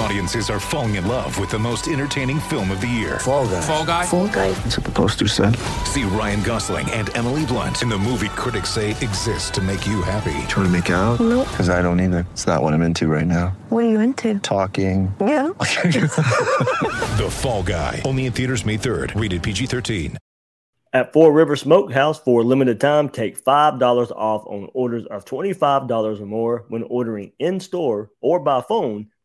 Audiences are falling in love with the most entertaining film of the year. Fall guy. Fall Guy. Fall guy. That's what the poster said. See Ryan Gosling and Emily Blunt in the movie critics say exists to make you happy. Trying to make it out? Nope. Because I don't either. It's not what I'm into right now. What are you into? Talking. Yeah. The Fall Guy. Only in theaters May 3rd. Rated PG-13. At Four River Smokehouse for a limited time, take $5 off on orders of $25 or more when ordering in store or by phone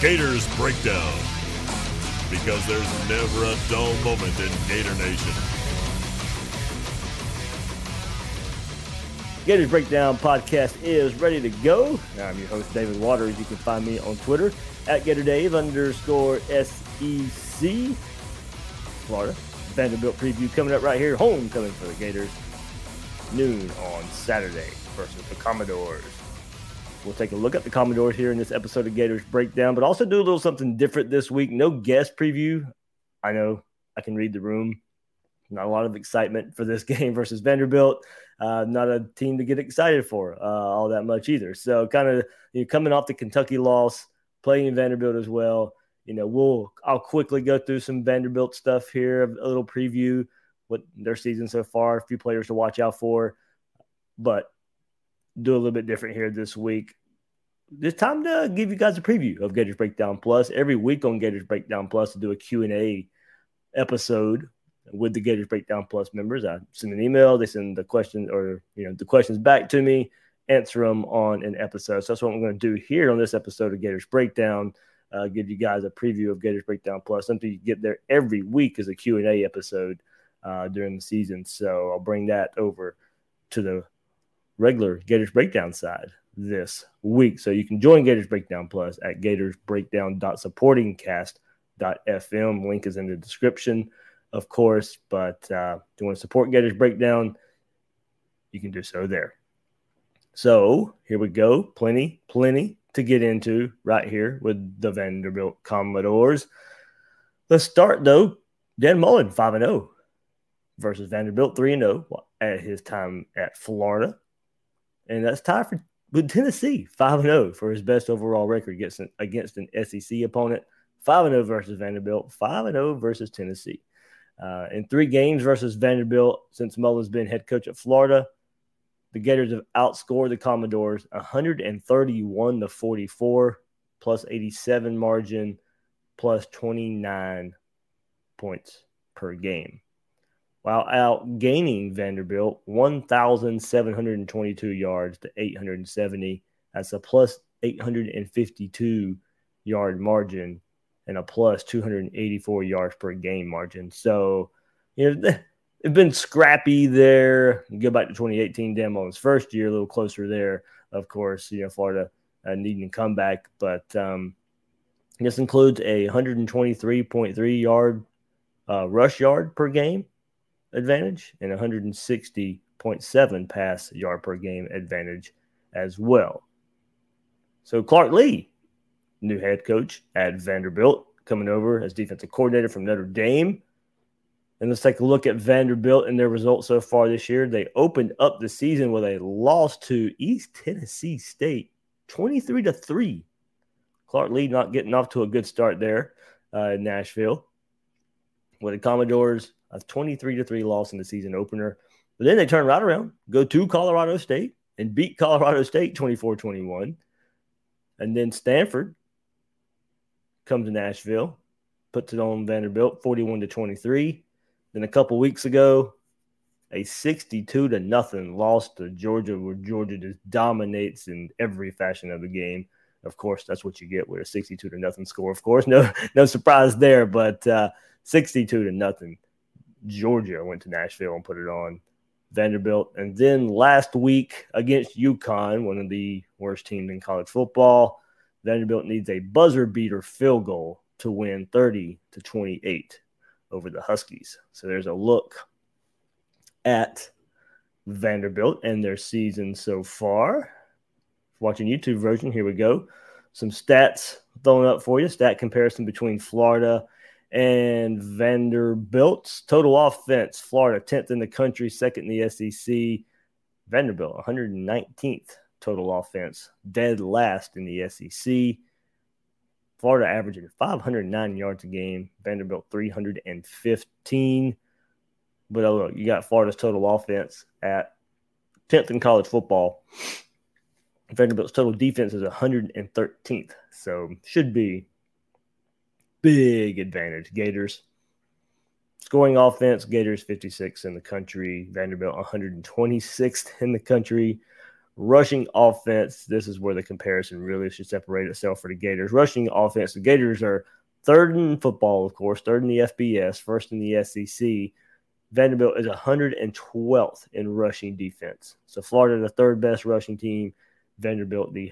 Gators Breakdown. Because there's never a dull moment in Gator Nation. Gators Breakdown podcast is ready to go. I'm your host, David Waters. You can find me on Twitter at GatorDave underscore SEC. Florida. Vanderbilt preview coming up right here. Homecoming for the Gators. Noon on Saturday versus the Commodores. We'll take a look at the Commodores here in this episode of Gators Breakdown, but also do a little something different this week. No guest preview. I know I can read the room. Not a lot of excitement for this game versus Vanderbilt. Uh, not a team to get excited for uh, all that much either. So, kind of you know, coming off the Kentucky loss, playing Vanderbilt as well. You know, we'll I'll quickly go through some Vanderbilt stuff here, a little preview what their season so far, a few players to watch out for, but do a little bit different here this week. It's time to give you guys a preview of Gators Breakdown Plus every week on Gators Breakdown Plus to do a Q&A episode with the Gators Breakdown Plus members. I send an email, they send the question or you know the questions back to me, answer them on an episode. So that's what I'm going to do here on this episode of Gators Breakdown. Uh, give you guys a preview of Gators Breakdown Plus. Something you get there every week is a Q&A episode uh, during the season. So I'll bring that over to the regular Gators Breakdown side this week. So you can join Gators Breakdown Plus at gatorsbreakdown.supportingcast.fm. Link is in the description, of course. But uh, if you want to support Gators Breakdown, you can do so there. So here we go. Plenty, plenty to get into right here with the Vanderbilt Commodores. Let's start though. Dan Mullen, 5 0 versus Vanderbilt, 3 0 at his time at Florida. And that's tied for with Tennessee, 5 and 0 for his best overall record against an, against an SEC opponent. 5 and 0 versus Vanderbilt, 5 and 0 versus Tennessee. Uh, in three games versus Vanderbilt since Mullen's been head coach at Florida, the Gators have outscored the Commodores 131 to 44, plus 87 margin, plus 29 points per game, while outgaining Vanderbilt 1,722 yards to 870. That's a plus 852 yard margin and a plus 284 yards per game margin. So, you know, they've been scrappy there. Go back to 2018, Dan Mullen's first year, a little closer there. Of course, you know, Florida uh, needing a comeback, but um, this includes a 123.3 yard uh, rush yard per game advantage and 160.7 pass yard per game advantage as well. So Clark Lea, new head coach at Vanderbilt, coming over as defensive coordinator from Notre Dame. And let's take a look at Vanderbilt and their results so far this year. They opened up the season with a loss to East Tennessee State, 23 to 3. Clark Lea not getting off to a good start there. uh, in Nashville. With the Commodores, a 23 to 3 loss in the season opener. But then they turn right around, go to Colorado State, and beat Colorado State 24 21. And then Stanford comes to Nashville, puts it on Vanderbilt 41 to 23. Then a couple weeks ago, a 62 to nothing loss to Georgia, where Georgia just dominates in every fashion of the game. Of course, that's what you get with a 62 to nothing score. Of course, no no surprise there, but uh, 62 to nothing. Georgia went to Nashville and put it on Vanderbilt. And then last week against UConn, one of the worst teams in college football, Vanderbilt needs a buzzer beater field goal to win 30 to 28 over the Huskies. So there's a look at Vanderbilt and their season so far. Watching YouTube version, here we go. Some stats thrown up for you. Stat comparison between Florida and Vanderbilt's total offense. Florida 10th in the country, second in the SEC. Vanderbilt 119th total offense, dead last in the SEC. Florida averaging 509 yards a game, Vanderbilt 315. But uh, look, you got Florida's total offense at 10th in college football. Vanderbilt's total defense is 113th. So should be big advantage. Gators. Scoring offense, Gators 56 in the country, Vanderbilt 126th in the country. Rushing offense, this is where the comparison really should separate itself for the Gators. Rushing offense, the Gators are third in football, of course, third in the FBS, first in the SEC. Vanderbilt is 112th in rushing defense. So Florida, the third best rushing team. Vanderbilt, the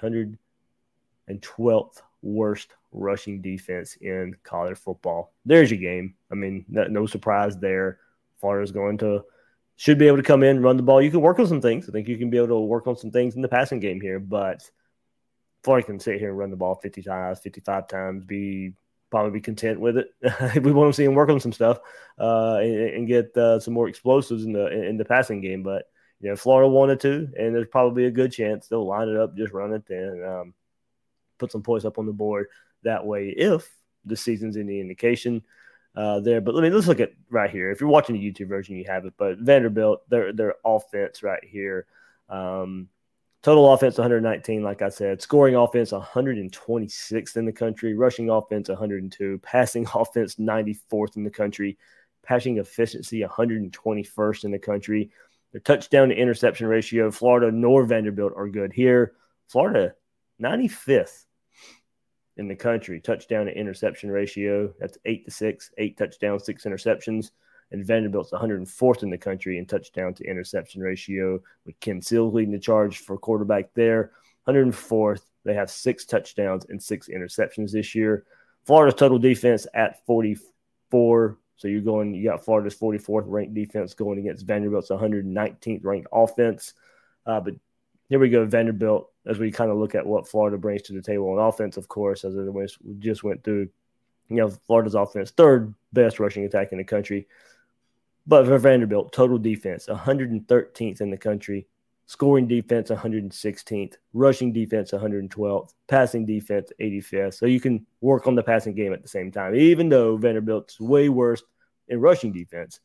112th worst rushing defense in college football. There's your game. I mean, no surprise there. Florida's going to should be able to come in, run the ball. You can work on some things. I think you can be able to work on some things in the passing game here, but Florida can sit here and run the ball 50 times, 55 times, be probably be content with it. we want to see him work on some stuff uh, and, and, get uh, some more explosives in the in the passing game. But you know, Florida wanted to, and there's probably a good chance they'll line it up, just run it, and um, put some points up on the board that way. If the season's any indication, uh, there. But let me let's look at right here. If you're watching the YouTube version, you have it. But Vanderbilt, their their offense right here. Um, total offense 119, like I said. Scoring offense 126th in the country. Rushing offense 102. Passing offense 94th in the country. Passing efficiency 121st in the country. Their touchdown to interception ratio, Florida nor Vanderbilt are good here. Florida 95th in the country. Touchdown to interception ratio, that's eight to six, eight touchdowns, six interceptions. And Vanderbilt's 104th in the country in touchdown to interception ratio, with Ken Seals leading the charge for quarterback there. 104th. They have six touchdowns and six interceptions this year. Florida's total defense at 44. So you're going, you got Florida's 44th ranked defense going against Vanderbilt's 119th ranked offense. Uh, but here we go, Vanderbilt, as we kind of look at what Florida brings to the table on offense, of course, as we just went through, you know, Florida's offense, third best rushing attack in the country. But for Vanderbilt, total defense, 113th in the country, scoring defense, 116th, rushing defense, 112th, passing defense, 85th. So you can work on the passing game at the same time, even though Vanderbilt's way worse in rushing defense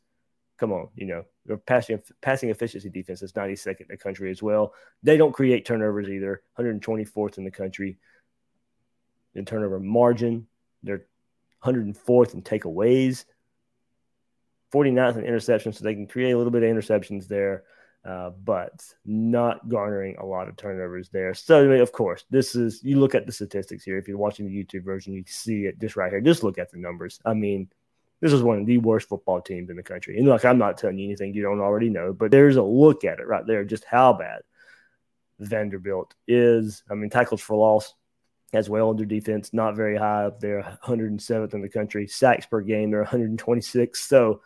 come on, you know, their passing passing efficiency defense is 92nd in the country as well. They don't create turnovers either, 124th in the country in turnover margin. They're 104th in takeaways, 49th in interceptions, so they can create a little bit of interceptions there, uh, but not garnering a lot of turnovers there. So, of course, this is you look at the statistics here. If you're watching the YouTube version, you see it just right here. Just look at the numbers. I mean, this is one of the worst football teams in the country. And look, I'm not telling you anything you don't already know, but there's a look at it right there, just how bad Vanderbilt is. I mean, tackles for loss as well under defense, not very high up there, 107th in the country. Sacks per game, they're 126. So,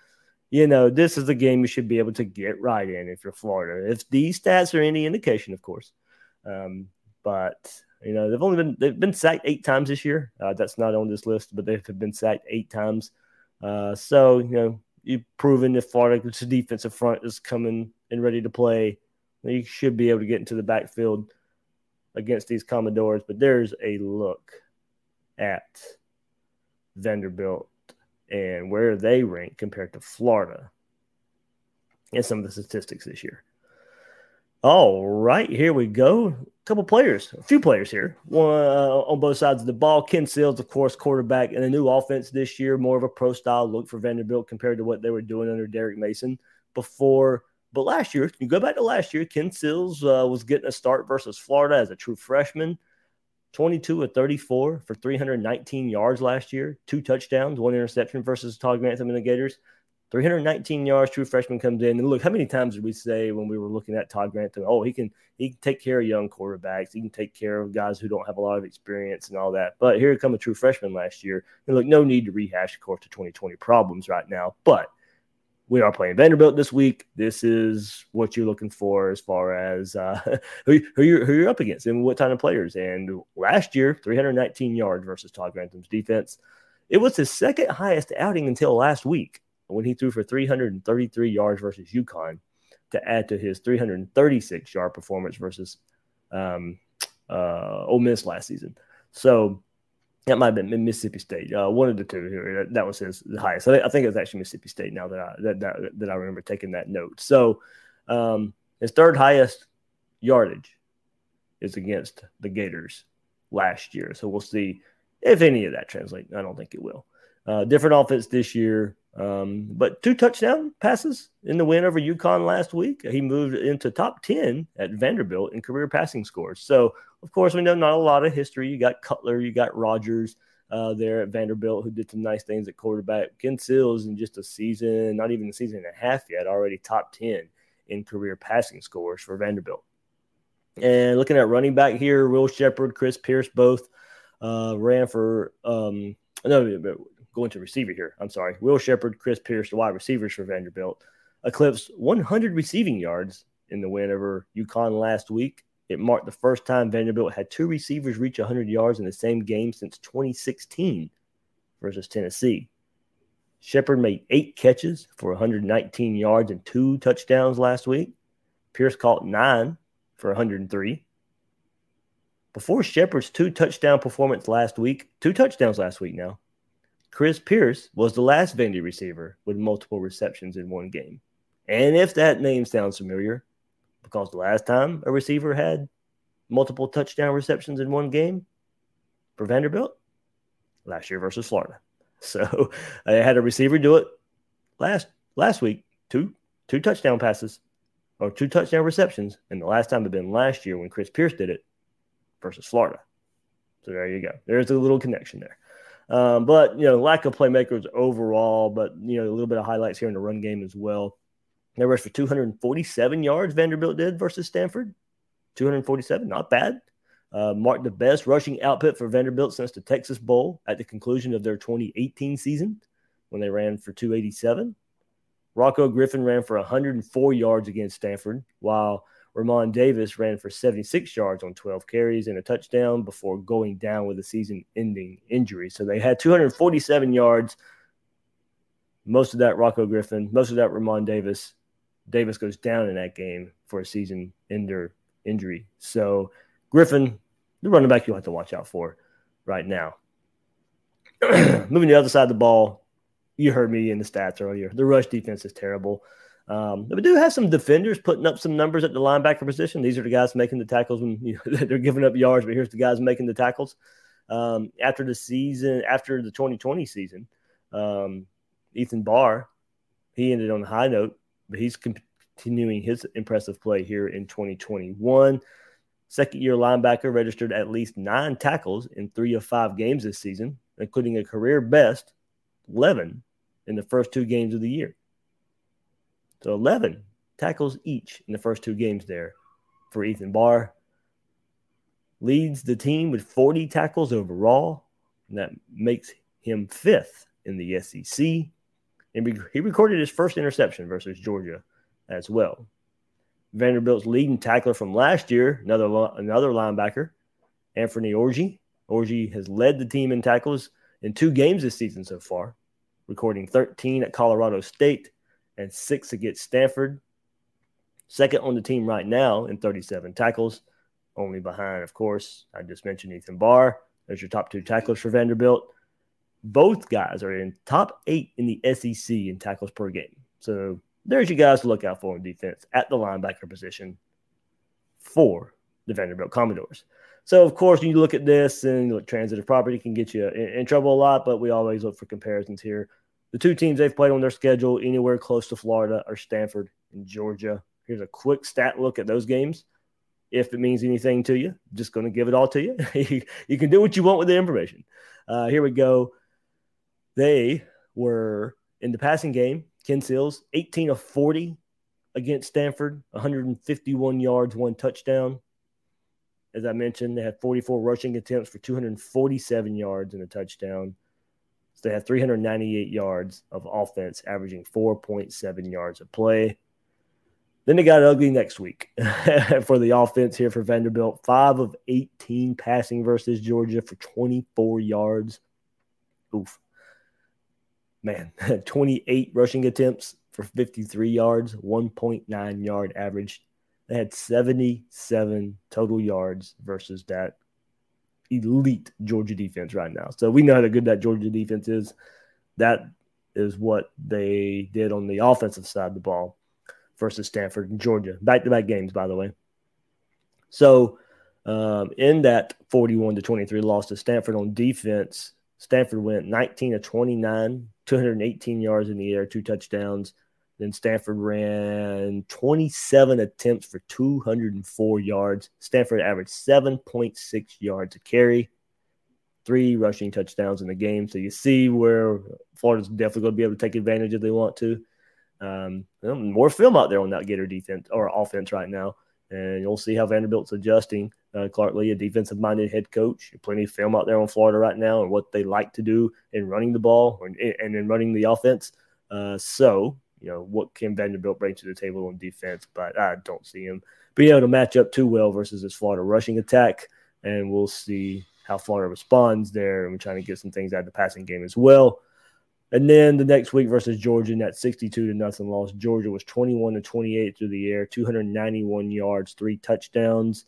you know, this is a game you should be able to get right in if you're Florida. If these stats are any indication, of course. Um, but you know, they've only been they've been sacked eight times this year. Uh, that's not on this list, but they've been sacked eight times. Uh, so, you know, you've proven if Florida's defensive front is coming and ready to play, you should be able to get into the backfield against these Commodores. But there's a look at Vanderbilt and where they rank compared to Florida and some of the statistics this year. All right, here we go. Couple players, a few players here. One uh, on both sides of the ball. Ken Seals, of course, quarterback in a new offense this year, more of a pro style look for Vanderbilt compared to what they were doing under Derek Mason before. But last year, you go back to last year, Ken Seals uh, was getting a start versus Florida as a true freshman. 22 of 34 for 319 yards last year, two touchdowns, one interception versus Todd Grantham and the Gators. 319 yards, true freshman comes in. And look, how many times did we say when we were looking at Todd Grantham, oh, he can he can take care of young quarterbacks, he can take care of guys who don't have a lot of experience and all that. But here come a true freshman last year. And look, no need to rehash, of course, the 2020 problems right now. But we are playing Vanderbilt this week. This is what you're looking for as far as uh, who, who, you're, who you're up against and what kind of players. And last year, 319 yards versus Todd Grantham's defense. It was his second highest outing until last week when he threw for 333 yards versus UConn to add to his 336 yard performance versus um, uh, Ole Miss last season. So that might have been Mississippi State, uh, one of the two here. That, that was his highest. I think it was actually Mississippi State. Now that I that, that, that I remember taking that note. So um, his third highest yardage is against the Gators last year. So we'll see if any of that translates. I don't think it will. Uh, different offense this year. Um, but two touchdown passes in the win over UConn last week. He moved into top 10 at Vanderbilt in career passing scores. So, of course, we know not a lot of history. You got Cutler, you got Rogers uh, there at Vanderbilt who did some nice things at quarterback. Ken Seals in just a season, not even a season and a half yet, already top 10 in career passing scores for Vanderbilt. And looking at running back here, Will Sheppard, Chris Pierce both uh, ran for um, no going to receiver here. I'm sorry. Will Sheppard, Chris Pierce, the wide receivers for Vanderbilt, eclipsed 100 receiving yards in the win over UConn last week. It marked the first time Vanderbilt had two receivers reach 100 yards in the same game since 2016 versus Tennessee. Sheppard made eight catches for 119 yards and two touchdowns last week. Pierce caught nine for 103. Before Sheppard's two touchdown performance last week, two touchdowns last week now, Chris Pierce was the last Vandy receiver with multiple receptions in one game. And if that name sounds familiar, because the last time a receiver had multiple touchdown receptions in one game for Vanderbilt, last year versus Florida. So I had a receiver do it last last week, two two touchdown passes or two touchdown receptions, and the last time had been last year when Chris Pierce did it versus Florida. So there you go. There's a little connection there. Um, but you know, lack of playmakers overall, but you know, a little bit of highlights here in the run game as well. They rushed for 247 yards. Vanderbilt did versus Stanford. 247, not bad. Uh, marked the best rushing output for Vanderbilt since the Texas Bowl at the conclusion of their 2018 season when they ran for 287. Rocko Griffin ran for 104 yards against Stanford, while Re'Mahn Davis ran for 76 yards on 12 carries and a touchdown before going down with a season ending injury. So they had 247 yards. Most of that Rocko Griffin, most of that Re'Mahn Davis. Davis goes down in that game for a season ender injury. So Griffin, the running back you'll have to watch out for right now. Moving to the other side of the ball, you heard me in the stats earlier. The rush defense is terrible. Um, we do have some defenders putting up some numbers at the linebacker position. These are the guys making the tackles when you know, they're giving up yards, but here's the guys making the tackles. Um, after the season, after the 2020 season, um, Ethan Barr, he ended on a high note, but he's continuing his impressive play here in 2021. Second year linebacker registered at least nine tackles in three of five games this season, including a career best 11 in the first two games of the year. So 11 tackles each in the first two games there for Ethan Barr. Leads the team with 40 tackles overall. And that makes him fifth in the SEC. And he recorded his first interception versus Georgia as well. Vanderbilt's leading tackler from last year, another another linebacker, Anthony Orji. Orji has led the team in tackles in two games this season so far, recording 13 at Colorado State and six against Stanford. Second on the team right now in 37 tackles, only behind, of course, I just mentioned Ethan Barr. There's your top two tacklers for Vanderbilt. Both guys are in top eight in the SEC in tackles per game. So there's you guys to look out for in defense at the linebacker position for the Vanderbilt Commodores. So, of course, you look at this and look, transitive property can get you in, in, trouble a lot, but we always look for comparisons here. The two teams they've played on their schedule anywhere close to Florida are Stanford and Georgia. Here's a quick stat look at those games. If it means anything to you, just going to give it all to you. you can do what you want with the information. Uh, here we go. They were in the passing game, Ken Seals, 18 of 40 against Stanford, 151 yards, one touchdown. As I mentioned, they had 44 rushing attempts for 247 yards and a touchdown. So they had 398 yards of offense, averaging 4.7 yards a play. Then they got ugly next week for the offense here for Vanderbilt. Five of 18 passing versus Georgia for 24 yards. Oof. Man, 28 rushing attempts for 53 yards, 1.9 yard average. They had 77 total yards versus that elite Georgia defense right now. So we know how good that Georgia defense is. That is what they did on the offensive side of the ball versus Stanford and Georgia. Back to back games, by the way. So um, in that 41 to 23 loss to Stanford on defense, Stanford went 19 to 29, 218 yards in the air, two touchdowns. Then Stanford ran 27 attempts for 204 yards. Stanford averaged 7.6 yards a carry, three rushing touchdowns in the game. So you see where Florida's definitely going to be able to take advantage if they want to. Um, more film out there on that Gator defense or offense right now. And you'll see how Vanderbilt's adjusting. Uh, Clark Lea, a defensive minded head coach. Plenty of film out there on Florida right now and what they like to do in running the ball and, and in running the offense. Uh, so you know, what can Vanderbilt bring to the table on defense, but I don't see him being able to match up too well versus this Florida rushing attack. And we'll see how Florida responds there. And we're trying to get some things out of the passing game as well. And then the next week versus Georgia in that 62 to nothing loss, Georgia was 21 to 28 through the air, 291 yards, three touchdowns,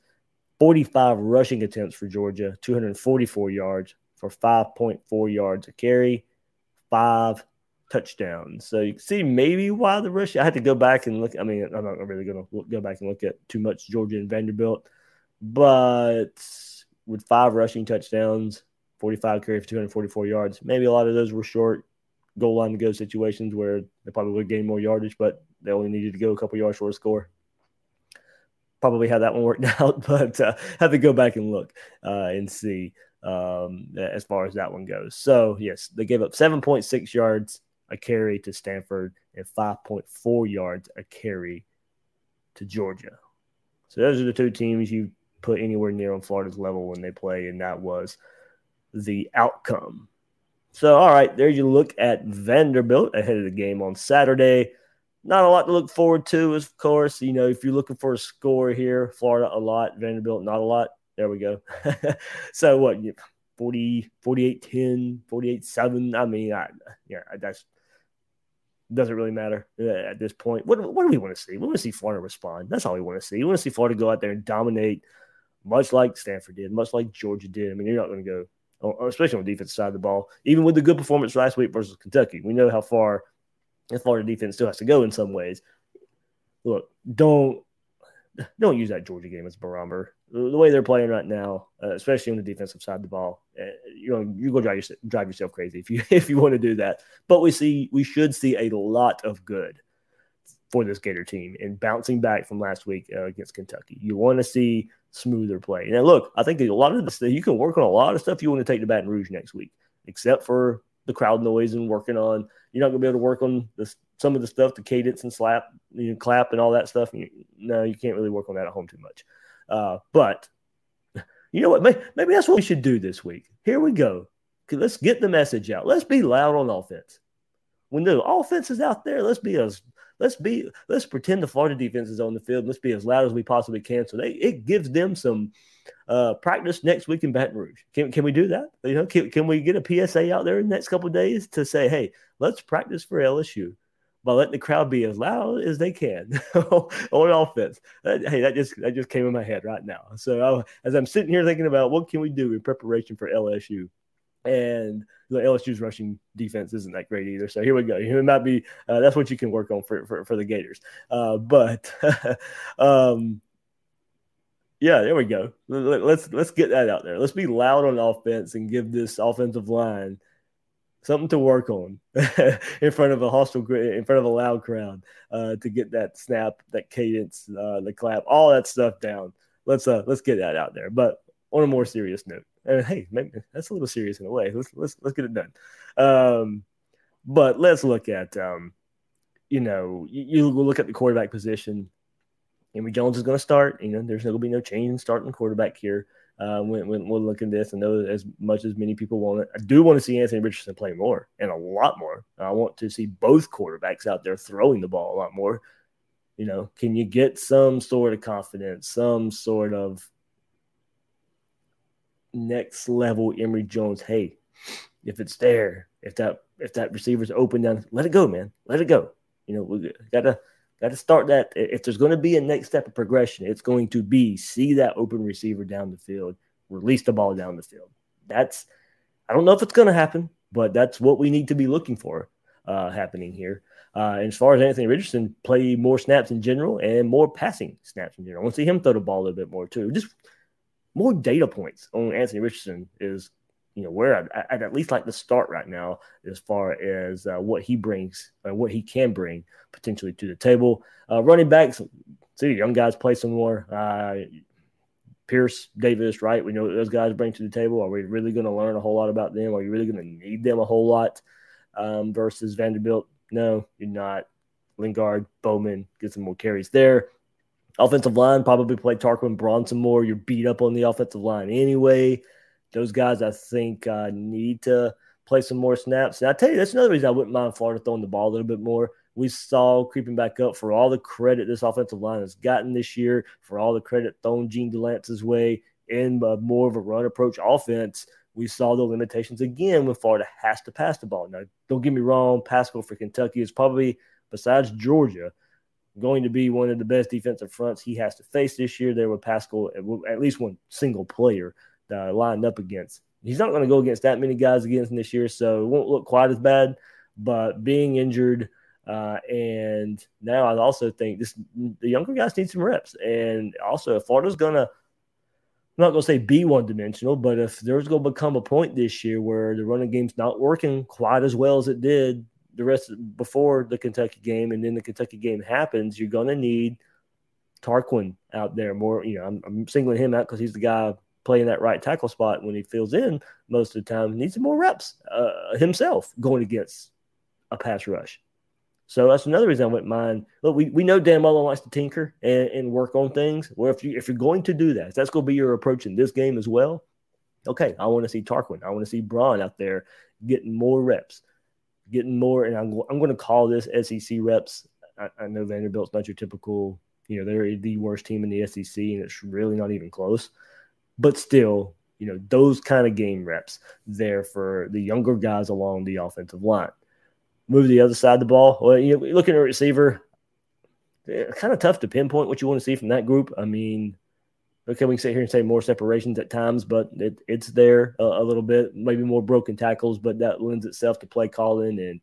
45 rushing attempts for Georgia, 244 yards for 5.4 yards a carry, five touchdowns. So you can see maybe why the rush. I had to go back and look. I mean, I'm not really going to go back and look at too much Georgia and Vanderbilt, but with five rushing touchdowns, 45 carry for 244 yards, maybe a lot of those were short goal line to go situations where they probably would gain more yardage, but they only needed to go a couple yards short of score. Probably how that one worked out, but uh, have to go back and look uh, and see um, as far as that one goes. So, yes, they gave up 7.6 yards a carry to Stanford and 5.4 yards a carry to Georgia. So those are the two teams you put anywhere near on Florida's level when they play, and that was the outcome. So, all right, there you look at Vanderbilt ahead of the game on Saturday. Not a lot to look forward to, of course. You know, if you're looking for a score here, Florida a lot, Vanderbilt not a lot. There we go. so, what, 40, 48 10, 48 7? I mean, I, yeah, that's doesn't really matter uh, at this point. What, what do we want to see? We want to see Florida respond. That's all we want to see. We want to see Florida go out there and dominate, much like Stanford did, much like Georgia did. I mean, you're not going to go, especially on the defense side of the ball, even with the good performance last week versus Kentucky. We know how far the Florida defense still has to go in some ways. Look, don't don't use that Georgia game as a barometer. The way they're playing right now, uh, especially on the defensive side of the ball, uh, you know, you go drive, drive yourself crazy if you if you want to do that. But we see we should see a lot of good for this Gator team in bouncing back from last week uh, against Kentucky. You want to see smoother play. Now, look, I think a lot of this you can work on a lot of stuff you want to take to Baton Rouge next week, except for the crowd noise and working on. You're not going to be able to work on this some of the stuff, the cadence and slap, you know, clap and all that stuff. You, no, you can't really work on that at home too much. Uh, but you know what? Maybe, maybe that's what we should do this week. Here we go. Let's get the message out. Let's be loud on offense. When the offense is out there, let's be as let's be let's pretend the Florida defense is on the field. Let's be as loud as we possibly can. So they, it gives them some uh, practice next week in Baton Rouge. Can, can we do that? You know, can, can we get a PSA out there in the next couple days to say, hey, let's practice for LSU by letting the crowd be as loud as they can on offense. hey, that just that just came in my head right now. So I, as I'm sitting here thinking about what can we do in preparation for LSU, and the LSU's rushing defense isn't that great either. So here we go. It might be uh, that's what you can work on for for, for the Gators. Uh, but um, yeah, there we go. Let's let's get that out there. Let's be loud on offense and give this offensive line something to work on in front of a hostile in front of a loud crowd uh, to get that snap, that cadence, uh, the clap, all that stuff down. Let's uh let's get that out there. But on a more serious note, and hey, maybe that's a little serious in a way. Let's let's let's get it done. Um, but let's look at um, you know, you, you look at the quarterback position. Emory Jones is going to start. You know, there's going to be no change in starting quarterback here. Uh, when, when we're looking at this, I know as much as many people want it, I do want to see Anthony Richardson play more and a lot more. I want to see both quarterbacks out there throwing the ball a lot more. You know, can you get some sort of confidence, some sort of next level Emory Jones. Hey, if it's there, if that if that receiver's open down, let it go, man. Let it go. You know, we gotta gotta start that. If there's going to be a next step of progression, it's going to be see that open receiver down the field, release the ball down the field. That's I don't know if it's going to happen, but that's what we need to be looking for uh, happening here. Uh, and as far as Anthony Richardson, play more snaps in general and more passing snaps in general. I want to see him throw the ball a little bit more too. Just more data points on Anthony Richardson is, you know, where I'd, I'd at least like to start right now as far as uh, what he brings and what he can bring potentially to the table. Uh, running backs, see, young guys play some more. Uh, Pierce, Davis, right? We know what those guys bring to the table. Are we really going to learn a whole lot about them? Are you really going to need them a whole lot um, versus Vanderbilt? No, you're not. Lingard, Bowman, get some more carries there. Offensive line probably play Tarquin Bronson more. You're beat up on the offensive line anyway. Those guys, I think, uh, need to play some more snaps. And I tell you, that's another reason I wouldn't mind Florida throwing the ball a little bit more. We saw creeping back up for all the credit this offensive line has gotten this year, for all the credit thrown Jean Delance's way in uh, more of a run approach offense. We saw the limitations again when Florida has to pass the ball. Now, don't get me wrong, Paschal for Kentucky is probably, besides Georgia, going to be one of the best defensive fronts he has to face this year. There with Paschal, at least one single player uh, lined up against. He's not going to go against that many guys against this year, so it won't look quite as bad. But being injured, uh, and now I also think this the younger guys need some reps. And also, if Florida's going to, I'm not going to say be one dimensional, but if there's going to become a point this year where the running game's not working quite as well as it did the rest before the Kentucky game, and then the Kentucky game happens, you're going to need Tarquin out there more. You know, I'm, I'm singling him out because he's the guy playing that right tackle spot when he fills in most of the time. Needs more reps uh, himself going against a pass rush. So that's another reason I wouldn't mind. Look, we, we know Dan Mullen likes to tinker and, and work on things. Well, if you if you're going to do that, that's going to be your approach in this game as well. Okay, I want to see Tarquin. I want to see Braun out there getting more reps getting more, and I'm, I'm going to call this SEC reps. I, I, know Vanderbilt's not your typical, you know, they're the worst team in the SEC, and it's really not even close. But still, you know, those kind of game reps there for the younger guys along the offensive line. Move to the other side of the ball. Well, you know, looking at a receiver, kind of tough to pinpoint what you want to see from that group. I mean, okay, we can sit here and say more separations at times, but it, it's there a, a, little bit, maybe more broken tackles, but that lends itself to play calling and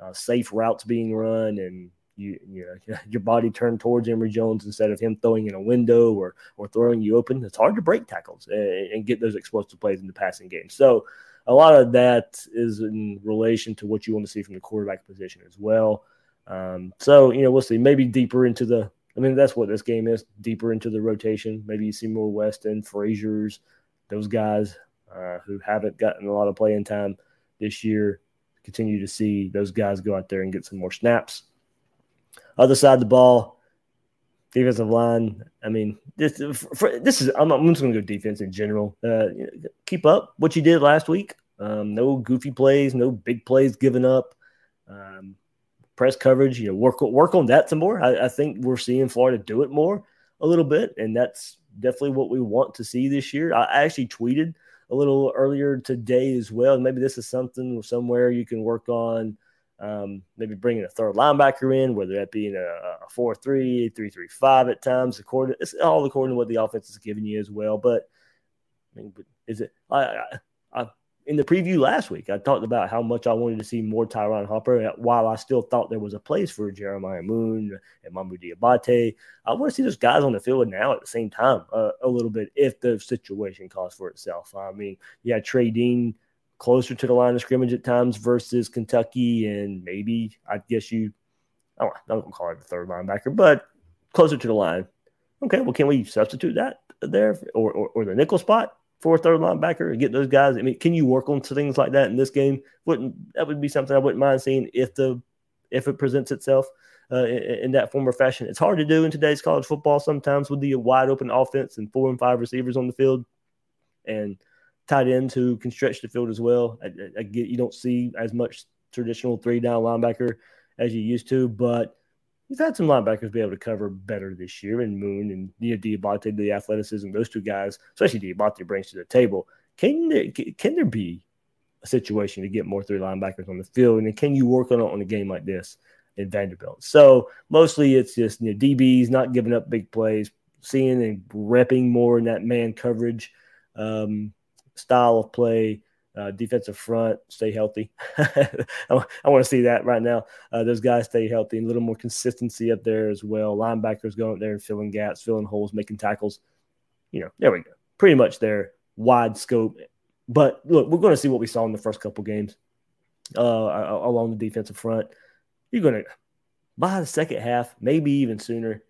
uh, safe routes being run and you, you know, your body turned towards Emory Jones instead of him throwing in a window or or throwing you open. It's hard to break tackles and, and get those explosive plays in the passing game. So a lot of that is in relation to what you want to see from the quarterback position as well. Um, so you know, we'll see. Maybe deeper into the I mean, that's what this game is deeper into the rotation. Maybe you see more Weston, Frazier's, those guys uh, who haven't gotten a lot of playing time this year. Continue to see those guys go out there and get some more snaps. Other side of the ball, defensive line. I mean, this for, this is. I'm, I'm just going to go defense in general. Uh, keep up what you did last week. Um, no goofy plays, no big plays given up. Um, press coverage, you know, work work on that some more. I, I, think we're seeing Florida do it more a little bit, and that's definitely what we want to see this year. I, I actually tweeted a little earlier today as well. Maybe this is something somewhere you can work on. Um, maybe bringing a third linebacker in, whether that be in a, a 4 3, 3 3 5 at times. According, it's all according to what the offense is giving you as well. But I mean, is it? I, I, I in the preview last week, I talked about how much I wanted to see more Tyron Hopper. While I still thought there was a place for Jeremiah Moon and Mamou Diabate, I want to see those guys on the field now at the same time uh, a little bit if the situation calls for itself. I mean, yeah, Trey Dean closer to the line of scrimmage at times versus Kentucky, and maybe I guess you, I don't, I don't call it the third linebacker, but closer to the line. Okay, well, can we substitute that there or, or, or the nickel spot? for a third linebacker and get those guys. I mean, can you work on things like that in this game? Wouldn't that would be something I wouldn't mind seeing if the if it presents itself uh, in, in, that form or fashion. It's hard to do in today's college football sometimes with the wide open offense and four and five receivers on the field and tight ends who can stretch the field as well. I, I get you don't see as much traditional three down linebacker as you used to, but you've had some linebackers be able to cover better this year, and Moon and you know, Diabate, the athleticism, those two guys, especially Diabate, brings to the table. Can there, can there be a situation to get more three linebackers on the field, and can you work on it on a game like this in Vanderbilt? So mostly it's just you know DBs not giving up big plays, seeing and repping more in that man coverage um, style of play uh, defensive front stay healthy. I, I want to see that right now. Uh, those guys stay healthy and a little more consistency up there as well. Linebackers going up there and filling gaps, filling holes, making tackles. You know, there we go. Pretty much their wide scope. But look, we're going to see what we saw in the first couple games uh, along the defensive front. You're going to, by the second half, maybe even sooner,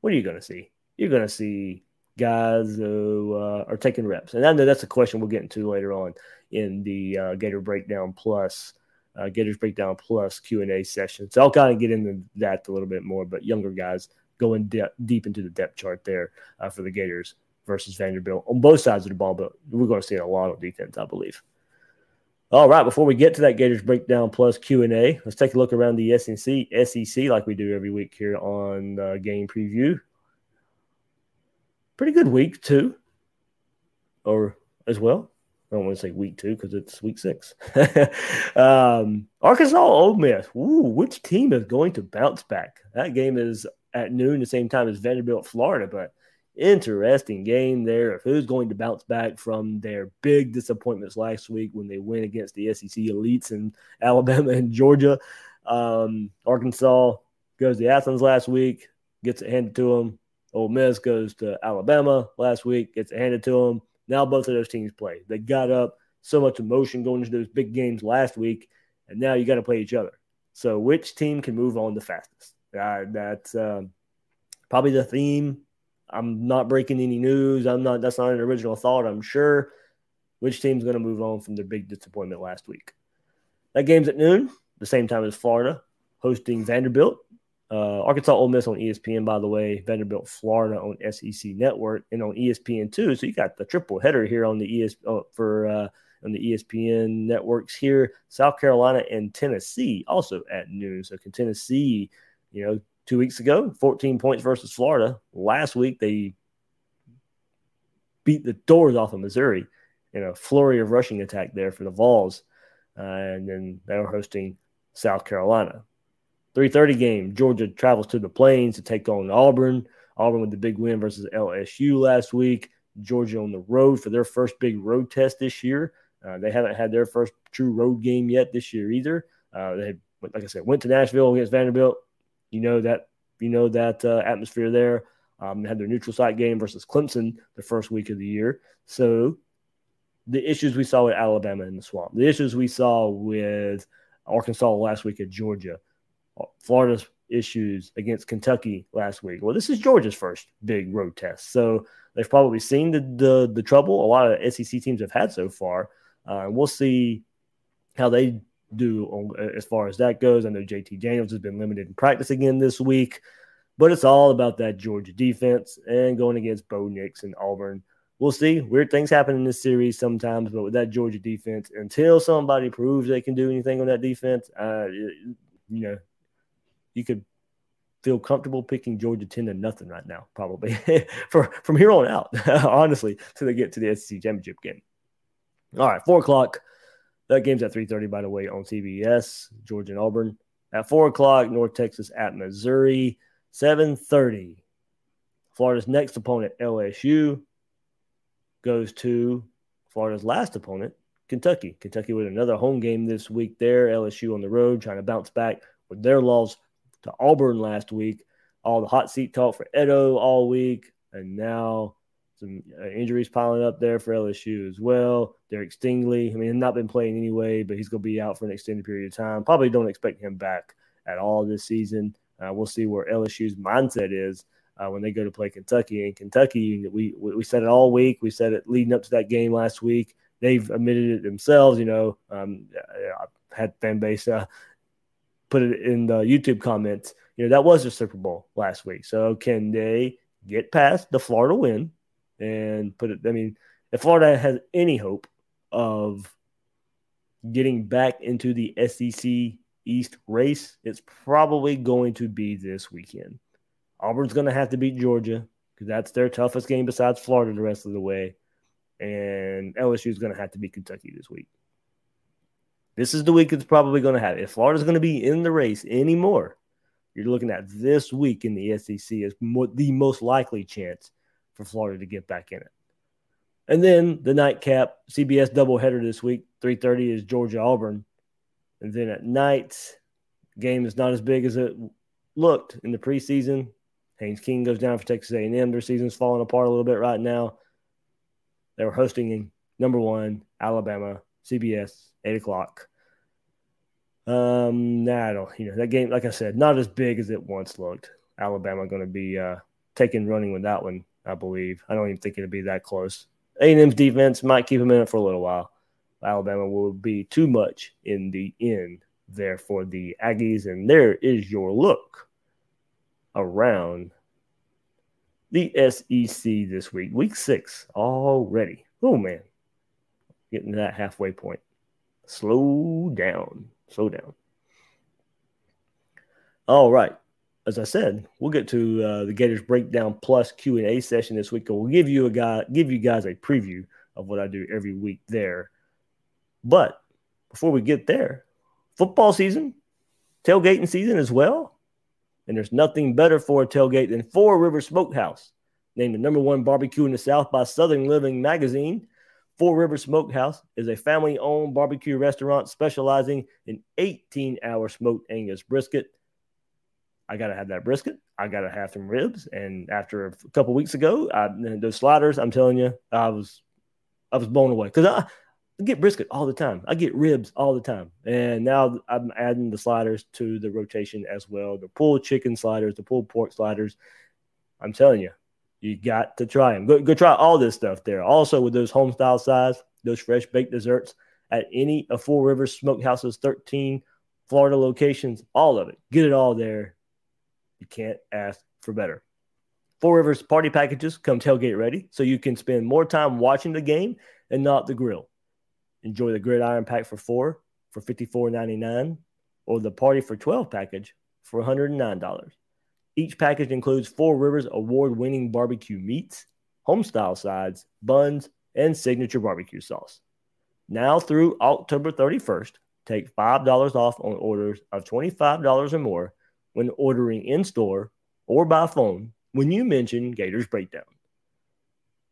what are you going to see? You're going to see guys who uh, are taking reps. And I know that's a question we'll get into later on in the uh, Gator Breakdown Plus, uh, Gators Breakdown Plus Q and A session. So I'll kind of get into that a little bit more. But younger guys going de- deep into the depth chart there uh, for the Gators versus Vanderbilt on both sides of the ball. But we're going to see a lot of defense, I believe. All right, before we get to that Gators Breakdown Plus Q and A, let's take a look around the SEC, SEC like we do every week here on uh, Game Preview. Pretty good week too, or as well. I don't want to say week two because it's week six. um, Arkansas Ole Miss. Ooh, which team is going to bounce back? That game is at noon, the same time as Vanderbilt, Florida. But interesting game there of who's going to bounce back from their big disappointments last week when they went against the SEC elites in Alabama and Georgia. Um, Arkansas goes to Athens last week, gets it handed to them. Ole Miss goes to Alabama last week, gets handed to them now both of those teams play. They got up so much emotion going into those big games last week, and now you got to play each other. So which team can move on the fastest? Uh, that's um, probably the theme. I'm not breaking any news. I'm not. That's not an original thought. I'm sure. Which team's going to move on from their big disappointment last week? That game's at noon, the same time as Florida hosting Vanderbilt. Uh, Arkansas Ole Miss on ESPN, by the way, Vanderbilt, Florida on SEC Network, and on ESPN too. So you got the triple header here on the ES uh, for uh, on the ESPN networks here. South Carolina and Tennessee also at noon. So can Tennessee, you know, two weeks ago, 14 points versus Florida. Last week they beat the doors off of Missouri in a flurry of rushing attack there for the Vols, uh, and then they were hosting South Carolina. 3:30 game. Georgia travels to the Plains to take on Auburn. Auburn with the big win versus LSU last week. Georgia on the road for their first big road test this year. Uh, they haven't had their first true road game yet this year either. Uh, they, like I said, went to Nashville against Vanderbilt. You know that you know that uh, atmosphere there. Um, they had their neutral site game versus Clemson the first week of the year. So the issues we saw with Alabama in the swamp, the issues we saw with Arkansas last week at Georgia, Florida's issues against Kentucky last week. Well, this is Georgia's first big road test, so they've probably seen the the, the trouble a lot of SEC teams have had so far. Uh, we'll see how they do on, as far as that goes. I know JT Daniels has been limited in practice again this week, but it's all about that Georgia defense and going against Bo Nix and Auburn. We'll see. Weird things happen in this series sometimes, but with that Georgia defense, until somebody proves they can do anything on that defense, uh, you know, you could feel comfortable picking Georgia 10 to nothing right now, probably for from here on out, honestly, till they get to the SEC championship game. All right, four o'clock. That game's at 3:30, by the way, on CBS, Georgia and Auburn. At four o'clock, North Texas at Missouri. 7:30. Florida's next opponent, LSU, goes to Florida's last opponent, Kentucky. Kentucky with another home game this week there. LSU on the road trying to bounce back with their loss to Auburn last week. All the hot seat talk for Edo all week. And now some uh, injuries piling up there for LSU as well. Derek Stingley, I mean, not been playing anyway, but he's going to be out for an extended period of time. Probably don't expect him back at all this season. Uh, we'll see where LSU's mindset is uh, when they go to play Kentucky. And Kentucky, we we said it all week. We said it leading up to that game last week. They've admitted it themselves. You know, um, I had fan base uh, put it in the YouTube comments. You know, that was the Super Bowl last week. So can they get past the Florida win and put it? I mean, if Florida has any hope of getting back into the SEC East race, it's probably going to be this weekend. Auburn's going to have to beat Georgia because that's their toughest game besides Florida the rest of the way. And LSU is going to have to beat Kentucky this week. This is the week it's probably going to have. If Florida's going to be in the race anymore, you're looking at this week in the SEC as mo- the most likely chance for Florida to get back in it. And then the nightcap CBS doubleheader this week, 3:30 is Georgia Auburn. And then at night, game is not as big as it looked in the preseason. Haynes King goes down for Texas A&M. Their season's falling apart a little bit right now. They were hosting number one Alabama, CBS, eight o'clock. Um, nah, I don't. You know that game, like I said, not as big as it once looked. Alabama going to be uh, taking running with that one, I believe. I don't even think it'll be that close. A&M's defense might keep them in it for a little while. Alabama will be too much in the end there for the Aggies, and there is your look around the SEC this week, week six already. Oh man, getting to that halfway point. Slow down, slow down. All right, as I said, we'll get to uh, the Gators Breakdown Plus Q and A session this week. We'll give you a guy, give you guys a preview of what I do every week there. But before we get there, football season, tailgating season as well. And there's nothing better for a tailgate than Four River Smokehouse, named the number one barbecue in the South by Southern Living magazine. Four River Smokehouse is a family owned barbecue restaurant specializing in 18 hour smoked Angus brisket. I got to have that brisket. I got to have some ribs. And after a couple weeks ago, I, those sliders, I'm telling you, I was I was blown away because I, I get brisket all the time. I get ribs all the time. And now I'm adding the sliders to the rotation as well. The pulled chicken sliders, the pulled pork sliders. I'm telling you, you got to try them. Go, go try all this stuff there. Also, with those home style sides, those fresh baked desserts at any of Four Rivers Smokehouse's 13 Florida locations, all of it. Get it all there. You can't ask for better. Four Rivers party packages come tailgate ready, so you can spend more time watching the game and not the grill. Enjoy the gridiron pack for four for $54.99 or the party for 12 package for $109. Each package includes Four Rivers award winning barbecue meats, homestyle sides, buns, and signature barbecue sauce. Now through October 31st, take $5 off on orders of $25 or more when ordering in store or by phone when you mention Gators Breakdown.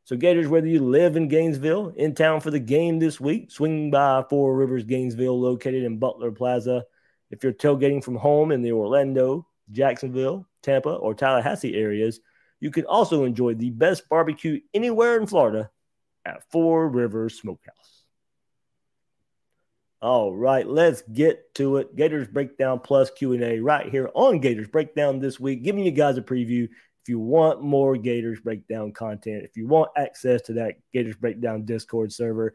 So, Gators, whether you live in Gainesville, in town for the game this week, swing by Four Rivers Gainesville, located in Butler Plaza. If you're tailgating from home in the Orlando, Jacksonville, Tampa, or Tallahassee areas, you can also enjoy the best barbecue anywhere in Florida at Four Rivers Smokehouse. All right, let's get to it. Gators Breakdown Plus Q&A right here on Gators Breakdown this week, giving you guys a preview if you want more Gators Breakdown content, if you want access to that Gators Breakdown Discord server,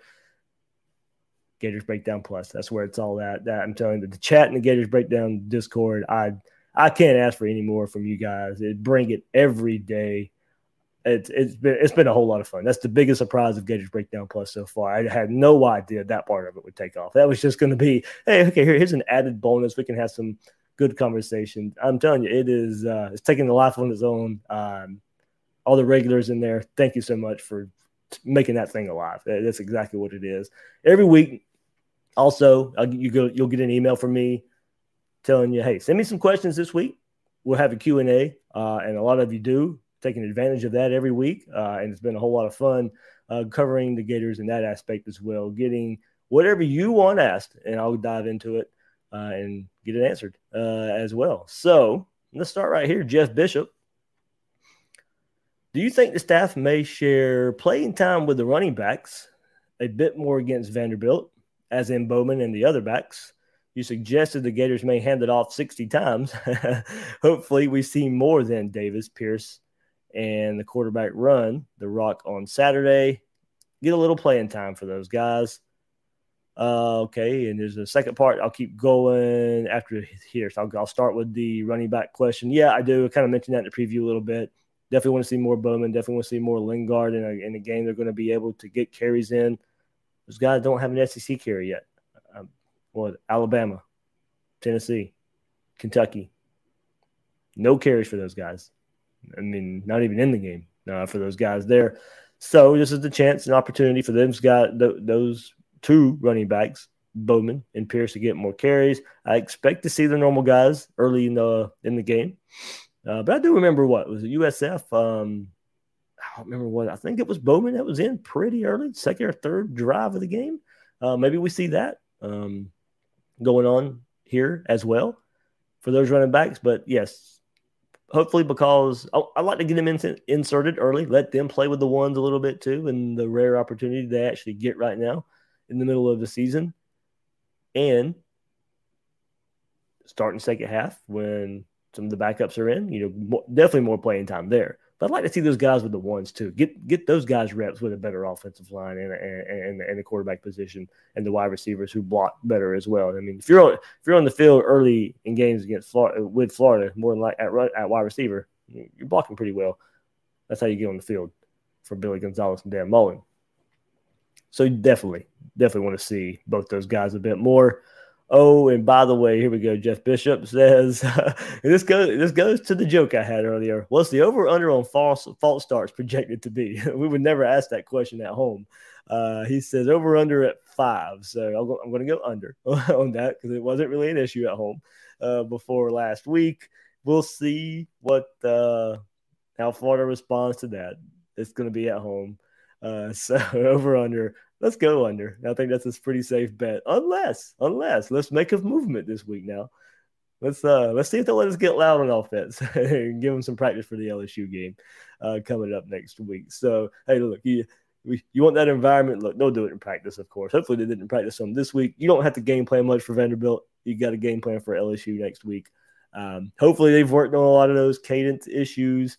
Gators Breakdown Plus, that's where it's all at. That I'm telling you, the chat in the Gators Breakdown Discord, I I can't ask for any more from you guys. It bring it every day. It's it's been it's been a whole lot of fun. That's the biggest surprise of Gators Breakdown Plus so far. I had no idea that part of it would take off. That was just going to be, hey, okay, here, here's an added bonus. We can have some good conversation. I'm telling you, it is uh, it's taking the life on its own. Um, all the regulars in there, thank you so much for making that thing alive. That's exactly what it is. Every week, also, you go, you'll get an email from me telling you, hey, send me some questions this week. We'll have a Q&A, uh, and a lot of you do, taking advantage of that every week. Uh, and it's been a whole lot of fun uh, covering the Gators in that aspect as well, getting whatever you want asked, and I'll dive into it uh, and get it answered uh, as well. So let's start right here. Jeff Bishop. Do you think the staff may share playing time with the running backs a bit more against Vanderbilt, as in Bowman and the other backs? You suggested the Gators may hand it off 60 times. Hopefully, we see more than Davis, Pierce, and the quarterback run the rock on Saturday. Get a little playing time for those guys. Uh, okay, and there's a second part. I'll keep going after here. So I'll, I'll start with the running back question. Yeah, I do. I kind of mentioned that in the preview a little bit. Definitely want to see more Bowman. Definitely want to see more Lingard in a, in a game. They're going to be able to get carries in. Those guys don't have an SEC carry yet. Well, Alabama, Tennessee, Kentucky. No carries for those guys. I mean, not even in the game uh, for those guys there. So this is the chance and opportunity for them got th- those two running backs, Bowman and Pierce, to get more carries. I expect to see the normal guys early in the in the game, uh, but I do remember what was it USF. Um, I don't remember what I think it was Bowman that was in pretty early, second or third drive of the game. Uh, maybe we see that um, going on here as well for those running backs. But yes, hopefully because I, I, like to get them in, inserted early, let them play with the ones a little bit too, and the rare opportunity they actually get right now in the middle of the season, and starting second half when some of the backups are in, you know, more, definitely more playing time there. But I'd like to see those guys with the ones too. Get get those guys reps with a better offensive line and and, and the quarterback position and the wide receivers who block better as well. I mean, if you're on, if you're on the field early in games against Florida with Florida, more than like at at wide receiver, you're blocking pretty well. That's how you get on the field for Billy Gonzalez and Dan Mullen. So definitely, definitely want to see both those guys a bit more. Oh, and by the way, here we go. Jeff Bishop says this goes this goes to the joke I had earlier. What's the over under on false false starts projected to be? we would never ask that question at home. Uh, he says over under at five, so i am going to go under on that because it wasn't really an issue at home uh, before last week. We'll see what uh, how Florida responds to that. It's going to be at home, uh, so over under let's go under. I think that's a pretty safe bet. Unless, unless let's make a movement this week now. Let's uh let's see if they'll let us get loud on offense and give them some practice for the LSU game uh, coming up next week. So hey, look, you you want that environment? Look, they'll do it in practice, of course. Hopefully, they didn't practice some this week. You don't have to game plan much for Vanderbilt. You got a game plan for LSU next week. Um, hopefully, they've worked on a lot of those cadence issues,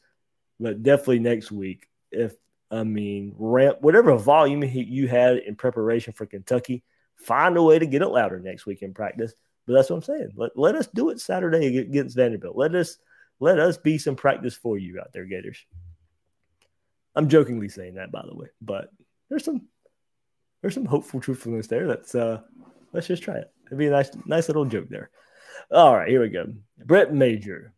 but definitely next week, if I mean, ramp whatever volume you had in preparation for Kentucky, find a way to get it louder next week in practice. But that's what I'm saying. Let, let us do it Saturday against Vanderbilt. Let us let us be some practice for you out there, Gators. I'm jokingly saying that, by the way, but there's some there's some hopeful truthfulness there. Let's uh let's just try it. It'd be a nice nice little joke there. All right, here we go. Brett Major.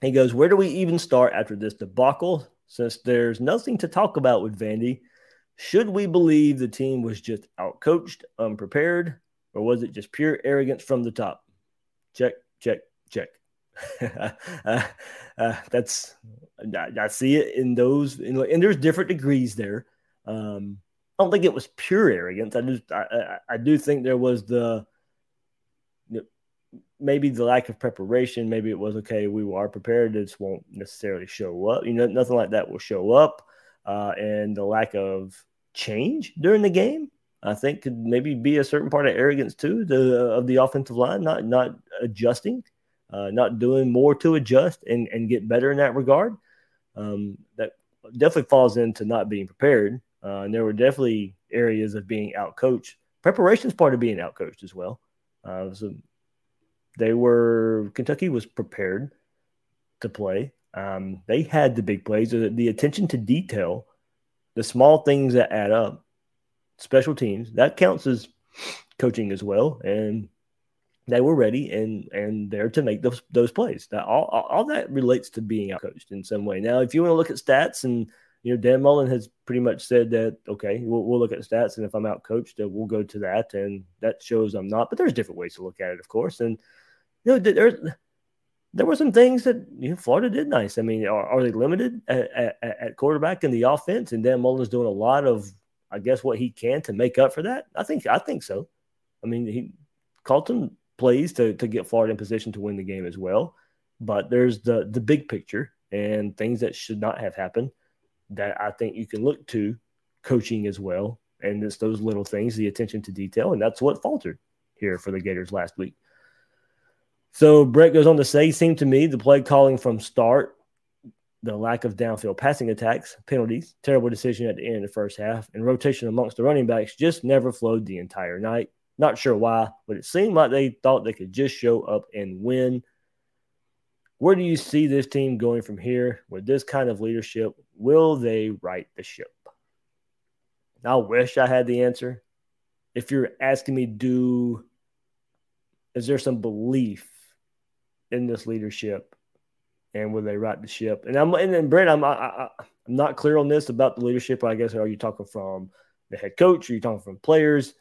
He goes, Where do we even start after this debacle? Since there's nothing to talk about with Vandy, should we believe the team was just outcoached, unprepared, or was it just pure arrogance from the top? Check, check, check. uh, uh, that's I, I, see it in those, in, and there's different degrees there. Um, I don't think it was pure arrogance. I just I, I, I do think there was the maybe the lack of preparation, maybe it was okay, we are prepared, just won't necessarily show up. You know, nothing like that will show up. Uh, and the lack of change during the game, I think could maybe be a certain part of arrogance too, the of the offensive line, not not adjusting, uh, not doing more to adjust and, and get better in that regard. Um, that definitely falls into not being prepared. Uh, and there were definitely areas of being outcoached. Preparation is part of being outcoached as well. Uh, so they were Kentucky was prepared to play. Um, they had the big plays, the, the attention to detail, the small things that add up. Special teams that counts as coaching as well, and they were ready and and there to make those those plays. That all all that relates to being out coached in some way. Now, if you want to look at stats and you know, Dan Mullen has pretty much said that okay, we'll, we'll look at stats, and if I'm out coached, we'll go to that, and that shows I'm not. But there's different ways to look at it, of course, and you know, there there were some things that you know Florida did nice. I mean, are, are they limited at, at, at, quarterback in the offense? And Dan Mullen's doing a lot of I guess what he can to make up for that? I think I think so. I mean, he Carlton plays to to get Florida in position to win the game as well, but there's the the big picture and things that should not have happened that I think you can look to coaching as well. And it's those little things, the attention to detail, and that's what faltered here for the Gators last week. So Brett goes on to say, seemed to me the play calling from start, the lack of downfield passing attacks, penalties, terrible decision at the end of the first half, and rotation amongst the running backs just never flowed the entire night. Not sure why, but it seemed like they thought they could just show up and win. Where do you see this team going from here with this kind of leadership? Will they right the ship? I wish I had the answer. If you're asking me, do is there some belief in this leadership, and will they right the ship? And I'm and then Brent, I'm I, I, I'm not clear on this about the leadership. I guess are you talking from the head coach? Are you talking from players?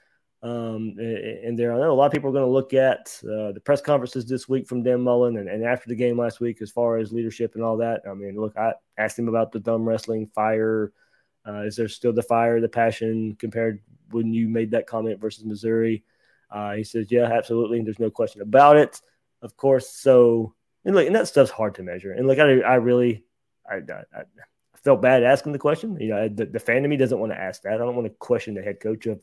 Um, and there, I know a lot of people are going to look at uh, the press conferences this week from Dan Mullen and, and, after the game last week, as far as leadership and all that. I mean, look, I asked him about the dumb wrestling fire. Uh, is there still the fire, the passion compared when you made that comment versus Missouri? Uh, he says, yeah, absolutely. There's no question about it. Of course. So, and look, and that stuff's hard to measure. And like, I, I really, I, I, I felt bad asking the question. You know, the, the fan of me doesn't want to ask that. I don't want to question the head coach of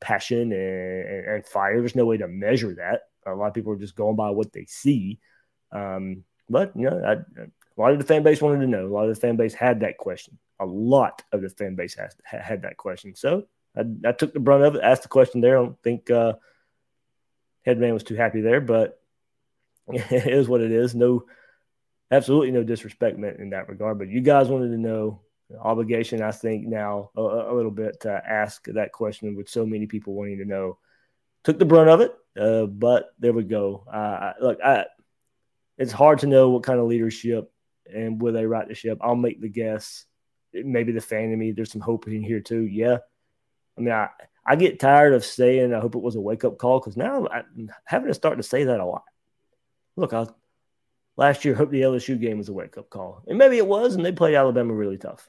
passion and, and, and, fire. There's no way to measure that. A lot of people are just going by what they see. Um, but you know, I, a lot of the fan base wanted to know. A lot of the fan base had that question. A lot of the fan base has, had that question. So I, I, took the brunt of it. Asked the question there. I don't think uh, Headman was too happy there, but it is what it is. No, absolutely no disrespect meant in that regard. But you guys wanted to know obligation, I think, now a, a, little bit to ask that question with so many people wanting to know. Took the brunt of it, uh, but there we go. Uh, look, I, it's hard to know what kind of leadership and will they right the ship. I'll make the guess. Maybe the fan in me, there's some hope in here too. Yeah. I mean, I, I get tired of saying I hope it was a wake up call because now I'm having to start to say that a lot. Look, I last year hope the LSU game was a wake up call, and maybe it was, and they played Alabama really tough.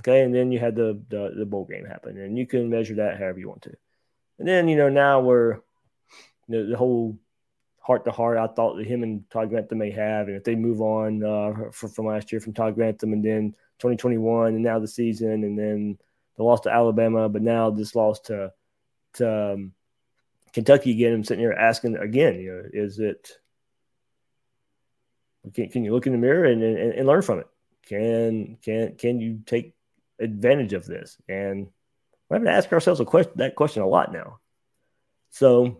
Okay, and then you had the, the, the bowl game happen, and you can measure that however you want to. And then you know now we're you know, the whole heart to heart. I thought that him and Todd Grantham may have, and if they move on uh, from, from last year from Todd Grantham, and then 2021, and now the season, and then the loss to Alabama, but now this loss to to um, Kentucky again. I'm sitting here asking again, you know, is it? Can, can you look in the mirror and, and, and learn from it? Can can can you take advantage of this? And we're having to ask ourselves a question, that question a lot now. So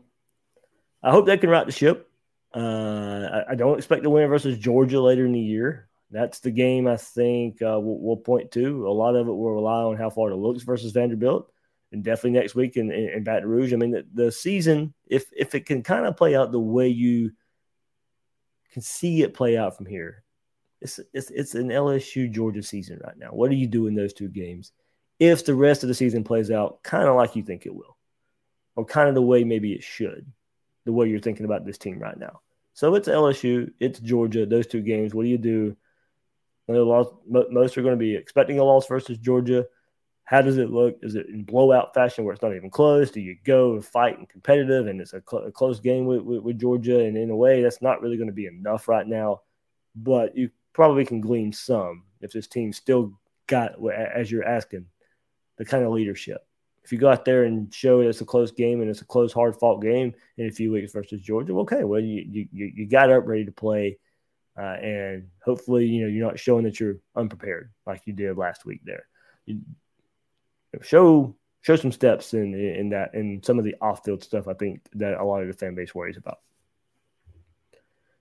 I hope they can right the ship. Uh, I, I, don't expect to win versus Georgia later in the year. That's the game I think uh, we'll, we'll, point to. A lot of it will rely on how Florida looks versus Vanderbilt, and definitely next week in, in, in Baton Rouge. I mean, the, the season, if if it can kind of play out the way you can see it play out from here, it's, it's it's an LSU Georgia season right now. What do you do in those two games? If the rest of the season plays out kind of like you think it will, or kind of the way maybe it should, the way you're thinking about this team right now. So it's LSU, it's Georgia. Those two games. What do you do? Most are going to be expecting a loss versus Georgia. How does it look? Is it in blowout fashion where it's not even close? Do you go and fight and competitive and it's a, cl- a close game with, with, with Georgia? And in a way, that's not really going to be enough right now. But you probably can glean some if this team still got, as you're asking, the kind of leadership. If you go out there and show it's a close game and it's a close, hard fought game in a few weeks versus Georgia, okay, well, you, you, you got up ready to play. Uh, and hopefully, you know, you're not showing that you're unprepared like you did last week there. You, show show some steps in in that in some of the off field stuff. I think that a lot of the fan base worries about.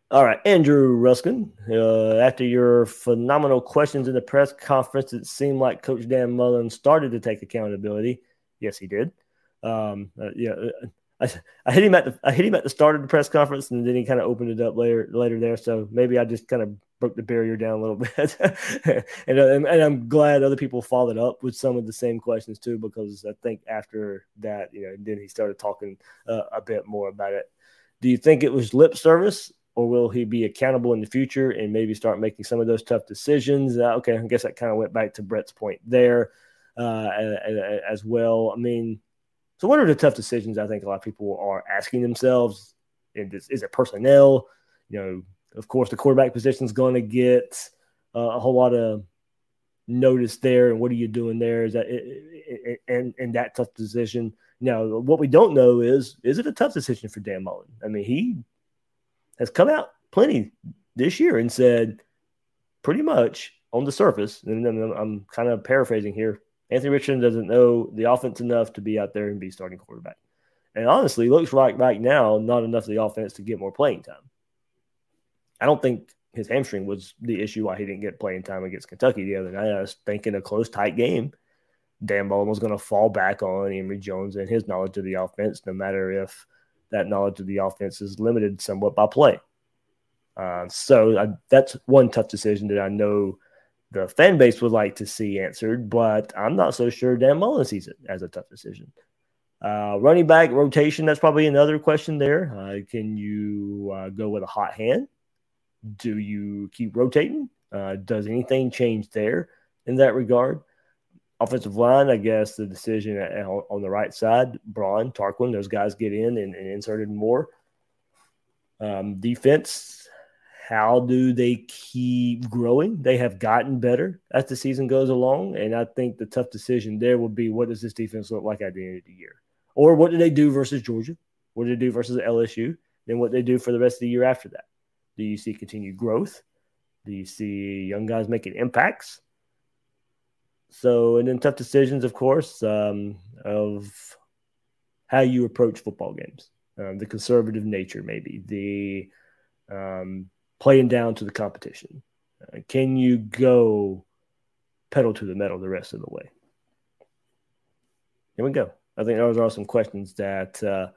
All right, Andrew Ruskin. Uh, after your phenomenal questions in the press conference, it seemed like Coach Dan Mullen started to take accountability. Yes, he did. Um, uh, yeah, uh, I, hit him at the I hit him at the start of the press conference, and then he kind of opened it up later later there. So maybe I just kind of broke the barrier down a little bit, and, uh, and I'm glad other people followed up with some of the same questions too, because I think after that, you know, then he started talking uh, a bit more about it. Do you think it was lip service or will he be accountable in the future and maybe start making some of those tough decisions? Uh, okay, I guess that kind of went back to Brett's point there. uh, as well. I mean, so what are the tough decisions I think a lot of people are asking themselves? Is, is it personnel? You know, of course, the quarterback position is going to get uh, a whole lot of notice there. And what are you doing there? Is that and and that tough decision? Now, what we don't know is is it a tough decision for Dan Mullen? I mean, he has come out plenty this year and said pretty much on the surface, and I'm, I'm kind of paraphrasing here. Anthony Richardson doesn't know the offense enough to be out there and be starting quarterback. And honestly, looks like right now not enough of the offense to get more playing time. I don't think his hamstring was the issue why he didn't get playing time against Kentucky the other night. I was thinking a close, tight game. Dan Mullen was going to fall back on Emory Jones and his knowledge of the offense, no matter if that knowledge of the offense is limited somewhat by play. Uh, so I, that's one tough decision that I know the fan base would like to see answered, but I'm not so sure Dan Mullen sees it as a tough decision. Uh, running back rotation, that's probably another question there. Uh, can you uh, go with a hot hand? Do you keep rotating? Uh, does anything change there in that regard? Offensive line, I guess the decision on the right side, Braun, Tarquin, those guys get in and, and inserted more. Um, defense, how do they keep growing? They have gotten better as the season goes along. And I think the tough decision there will be what does this defense look like at the end of the year? Or what do they do versus Georgia? What do they do versus LSU? Then what they do for the rest of the year after that? Do you see continued growth? Do you see young guys making impacts? So, and then tough decisions, of course, um, of how you approach football games, um, the conservative nature, maybe the um, playing down to the competition. Uh, can you go pedal to the metal the rest of the way? Here we go. I think those are some questions that uh,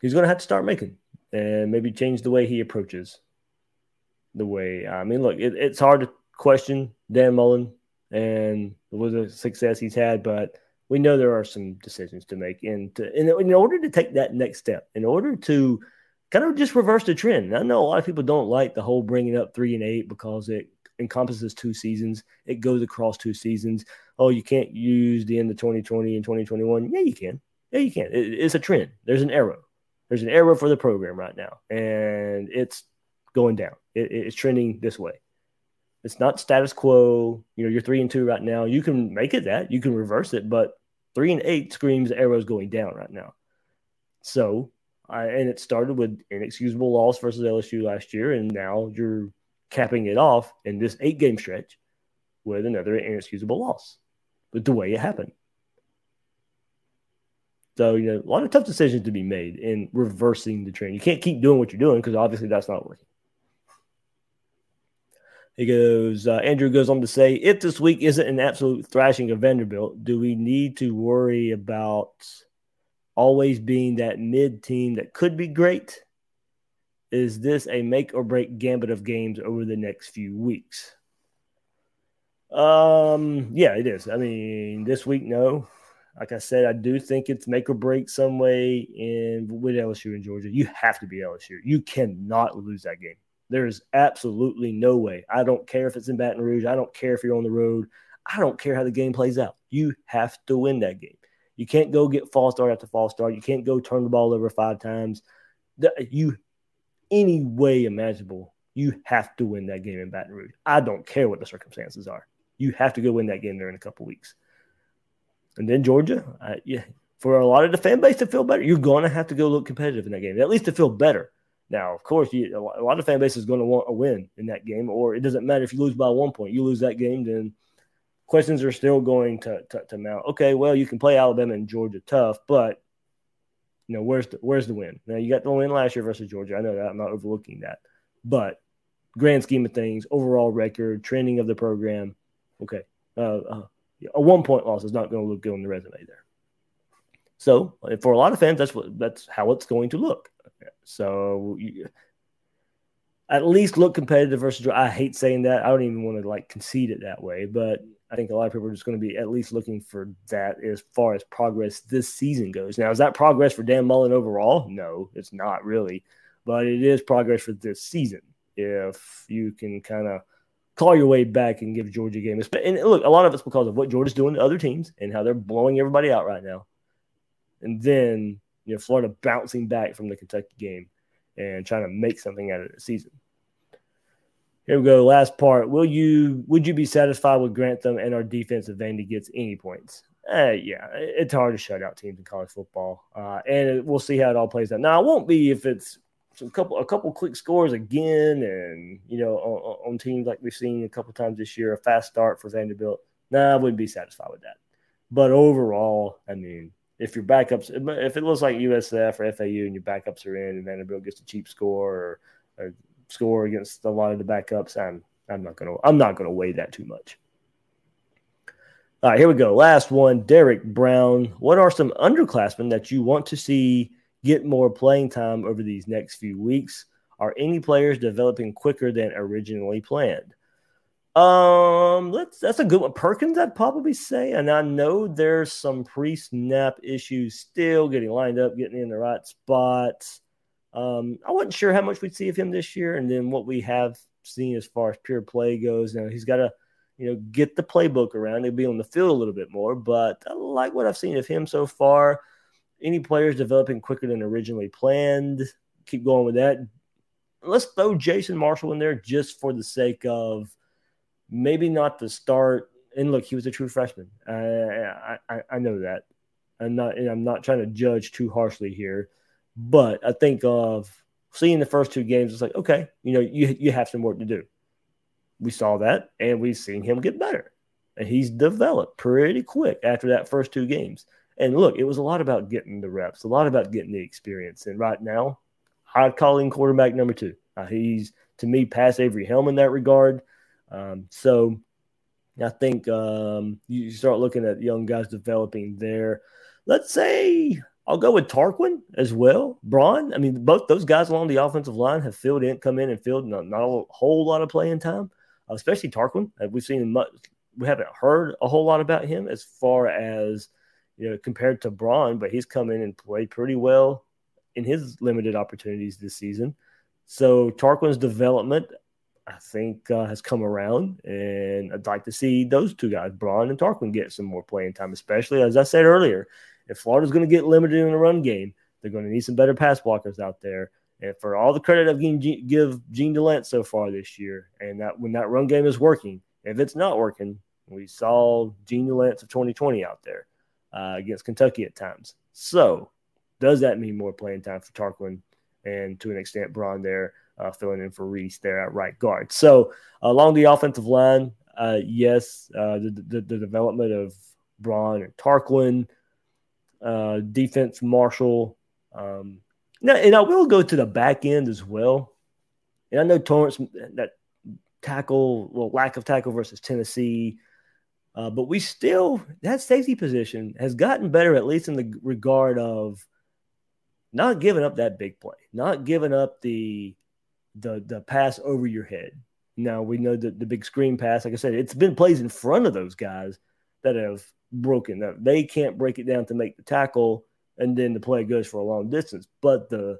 he's going to have to start making and maybe change the way he approaches the way. I mean, look, it, it's hard to question Dan Mullen and with the success he's had, but we know there are some decisions to make. And to, in, in order to take that next step, in order to kind of just reverse the trend. I know a lot of people don't like the whole bringing up three and eight because it encompasses two seasons. It goes across two seasons. Oh, you can't use the end of 2020 and 2021. Yeah, you can. Yeah, you can. It, it's a trend. There's an arrow there's an arrow for the program right now, and it's going down. It, it's trending this way. It's not status quo. You know, you're three and two right now. You can make it that. You can reverse it, but three and eight screams the arrow's going down right now. So, I, and it started with inexcusable loss versus LSU last year, and now you're capping it off in this eight game stretch with another inexcusable loss. But the way it happened. So, you know, a lot of tough decisions to be made in reversing the trend. You can't keep doing what you're doing because obviously that's not working. He goes, uh, Andrew goes on to say, if this week isn't an absolute thrashing of Vanderbilt, do we need to worry about always being that mid team that could be great? Is this a make or break gambit of games over the next few weeks? Um, yeah, it is. I mean, this week, no. Like I said, I do think it's make or break some way in with LSU and Georgia. You have to be LSU. You cannot lose that game. There is absolutely no way. I don't care if it's in Baton Rouge. I don't care if you're on the road. I don't care how the game plays out. You have to win that game. You can't go get false start after false start. You can't go turn the ball over five times. You, any way imaginable, you have to win that game in Baton Rouge. I don't care what the circumstances are. You have to go win that game there in a couple weeks. And then Georgia, yeah, for a lot of the fan base to feel better, you're going to have to go look competitive in that game, at least to feel better. Now, of course, you, a lot of fan base is going to want a win in that game, or it doesn't matter if you lose by one point. You lose that game, then questions are still going to, to, to mount. Okay, well, you can play Alabama and Georgia tough, but you know where's the where's the win? Now you got the win last year versus Georgia. I know that I'm not overlooking that, but grand scheme of things, overall record, trending of the program. Okay, uh, uh, a one point loss is not going to look good on the resume there. So for a lot of fans, that's what that's how it's going to look. So you, at least look competitive versus. I hate saying that. I don't even want to like concede it that way, but I think a lot of people are just going to be at least looking for that as far as progress this season goes. Now, is that progress for Dan Mullen overall? No, it's not really, but it is progress for this season. If you can kind of claw your way back and give Georgia a game. And look, a lot of it's because of what Georgia's doing to other teams and how they're blowing everybody out right now. And then, you know, Florida bouncing back from the Kentucky game and trying to make something out of the season. Here we go. Last part. Will you would you be satisfied with Grantham and our defensive Vandy gets any points? Uh, yeah, it's hard to shut out teams in college football, uh, and we'll see how it all plays out. Now, I won't be if it's some couple a couple quick scores again, and you know on, on teams like we've seen a couple times this year, a fast start for Vanderbilt. Nah, I wouldn't be satisfied with that. But overall, I mean, if your backups, if it looks like USF or FAU and your backups are in, and Vanderbilt gets a cheap score or, or score against a lot of the backups, I'm I'm not gonna I'm not gonna weigh that too much. All right, here we go. Last one, Derek Brown. What are some underclassmen that you want to see get more playing time over these next few weeks? Are any players developing quicker than originally planned? Um, let's that's a good one. Perkins, I'd probably say, and I know there's some pre-snap issues still getting lined up, getting in the right spots. Um, I wasn't sure how much we'd see of him this year, and then what we have seen as far as pure play goes. Now he's got to you know, get the playbook around. He'll be on the field a little bit more, but I like what I've seen of him so far. Any players developing quicker than originally planned, keep going with that. Let's throw Jason Marshall in there just for the sake of maybe not the start. And look, he was a true freshman. I, I, I know that. I'm not, and I'm not trying to judge too harshly here, but I think of seeing the first two games, it's like, okay, you know, you, you have some work to do we saw that and we've seen him get better. And he's developed pretty quick after that first two games. And look, it was a lot about getting the reps, a lot about getting the experience. And right now, I'd call him quarterback number two. Uh, he's, to me, past Avery Helm in that regard. Um, so I think um, you start looking at young guys developing there. Let's say I'll go with Tarquin as well. Braun. I mean, both those guys along the offensive line have filled in, come in and filled not, not a whole lot of playing time especially Tarquin. Uh, we've seen much, we haven't heard a whole lot about him as far as you know compared to Braun, but he's come in and played pretty well in his limited opportunities this season. So Tarquin's development, I think, uh, has come around, and I'd like to see those two guys, Braun and Tarquin, get some more playing time, especially as I said earlier. If Florida's going to get limited in the run game, they're going to need some better pass blockers out there. And for all the credit I've given give Jean Delance so far this year, and that when that run game is working, if it's not working, we saw Jean Delance of 2020 out there uh, against Kentucky at times. So, does that mean more playing time for Tarquin and to an extent Braun there uh, filling in for Reese there at right guard? So, along the offensive line, uh, yes, uh, the, the, the, development of Braun and Tarquin, uh, defense Marshall. Um, now, and I will go to the back end as well. And I know Torrence that tackle, well, lack of tackle versus Tennessee, uh, but we still that safety position has gotten better, at least in the regard of not giving up that big play, not giving up the the the pass over your head. Now we know that the big screen pass, like I said, it's been plays in front of those guys that have broken. they can't break it down to make the tackle and then the play goes for a long distance. But the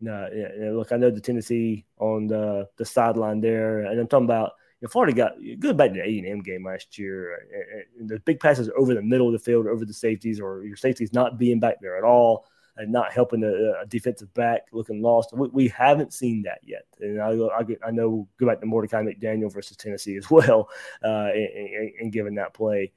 yeah, look, I know the Tennessee on the the sideline there, and I'm talking about you know, Florida got good back to the A and M game last year. And the big passes over the middle of the field, over the safeties, or your safeties not being back there at all, and not helping the uh, defensive back looking lost. We, we, haven't seen that yet, and I, I, I know go back to Mordecai McDaniel versus Tennessee as well, uh, and, and, and that play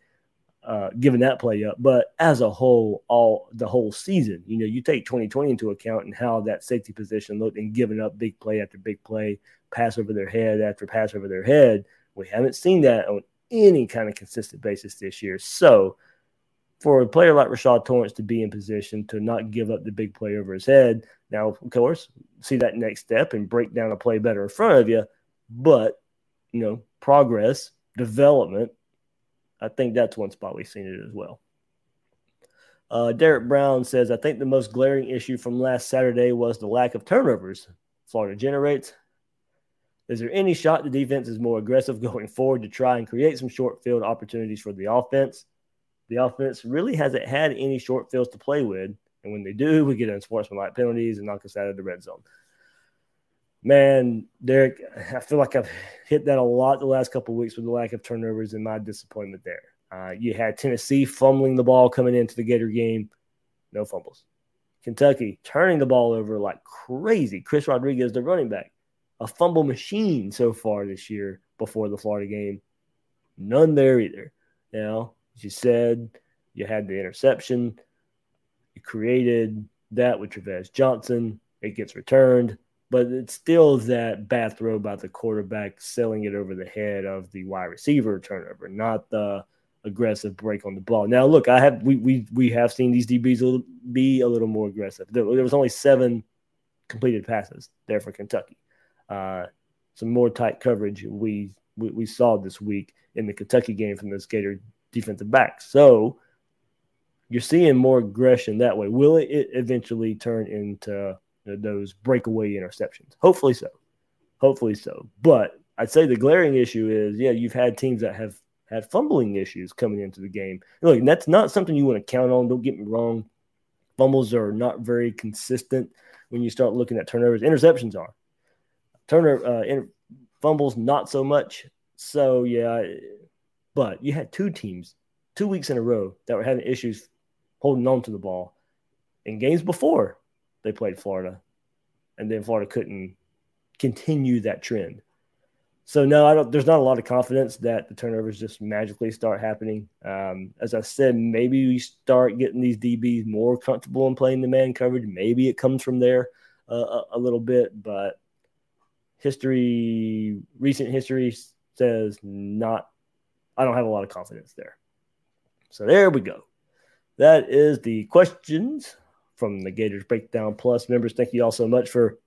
uh, giving that play up. But as a whole, all the whole season, you know, you take 2020 into account and how that safety position looked and giving up big play after big play, pass over their head after pass over their head. We haven't seen that on any kind of consistent basis this year. So for a player like Rashad Torrence to be in position to not give up the big play over his head, now, of course, see that next step and break down a play better in front of you. But, you know, progress, development, I think that's one spot we've seen it as well. Uh, Derek Brown says, I think the most glaring issue from last Saturday was the lack of turnovers Florida generates. Is there any shot the defense is more aggressive going forward to try and create some short field opportunities for the offense? The offense really hasn't had any short fields to play with. And when they do, we get unsportsmanlike penalties and knock us out of the red zone. Man, Derek, I feel like I've hit that a lot the last couple weeks with the lack of turnovers and my disappointment there. Uh, you had Tennessee fumbling the ball coming into the Gator game, no fumbles. Kentucky turning the ball over like crazy. Chris Rodriguez, the running back, a fumble machine so far this year before the Florida game. None there either. Now, as you said, you had the interception. You created that with Travis Johnson. It gets returned, but it's still that bad throw by the quarterback selling it over the head of the wide receiver turnover, not the aggressive break on the ball. Now, look, I have we we we have seen these DBs be a little more aggressive. There, there was only seven completed passes there for Kentucky. Uh, some more tight coverage we, we, we saw this week in the Kentucky game from the Gator defensive backs. So you're seeing more aggression that way. Will it eventually turn into those breakaway interceptions? Hopefully so. Hopefully so. But I'd say the glaring issue is, yeah, you've had teams that have had fumbling issues coming into the game. Look, that's not something you want to count on. Don't get me wrong. Fumbles are not very consistent when you start looking at turnovers. Interceptions are. Turner uh, in, fumbles not so much. So yeah, but you had two teams two weeks in a row that were having issues holding on to the ball in games before they played Florida, and then Florida couldn't continue that trend. So no, I don't. There's not a lot of confidence that the turnovers just magically start happening. Um, as I said, maybe we start getting these DBs more comfortable in playing the man coverage. Maybe it comes from there uh, a, a little bit, but history, recent history says not. I don't have a lot of confidence there. So there we go. That is the questions from the Gators Breakdown Plus members. Thank you all so much for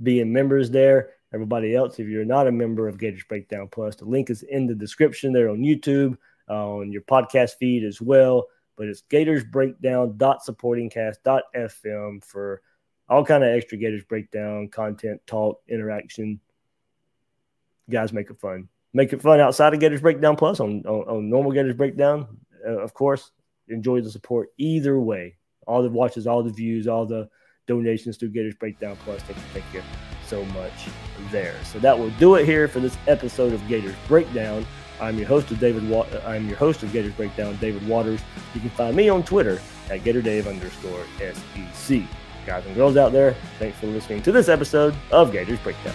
being members there everybody else. If you're not a member of Gators Breakdown Plus, the link is in the description there on YouTube, uh, on your podcast feed as well. But it's Gators Breakdown dot supportingcast dot fm for all kind of extra Gators Breakdown content, talk, interaction. You guys, make it fun. Make it fun outside of Gators Breakdown Plus on, on, on normal Gators Breakdown. Uh, of course, enjoy the support either way. All the watches, all the views, all the donations to Gators Breakdown Plus. Thank you, thank you so much there. So that will do it here for this episode of Gators Breakdown. I'm your host of David. Wa- I'm your host of Gators Breakdown, David Waters. You can find me on Twitter at GatorDave underscore SEC. Guys and girls out there, thanks for listening to this episode of Gators Breakdown.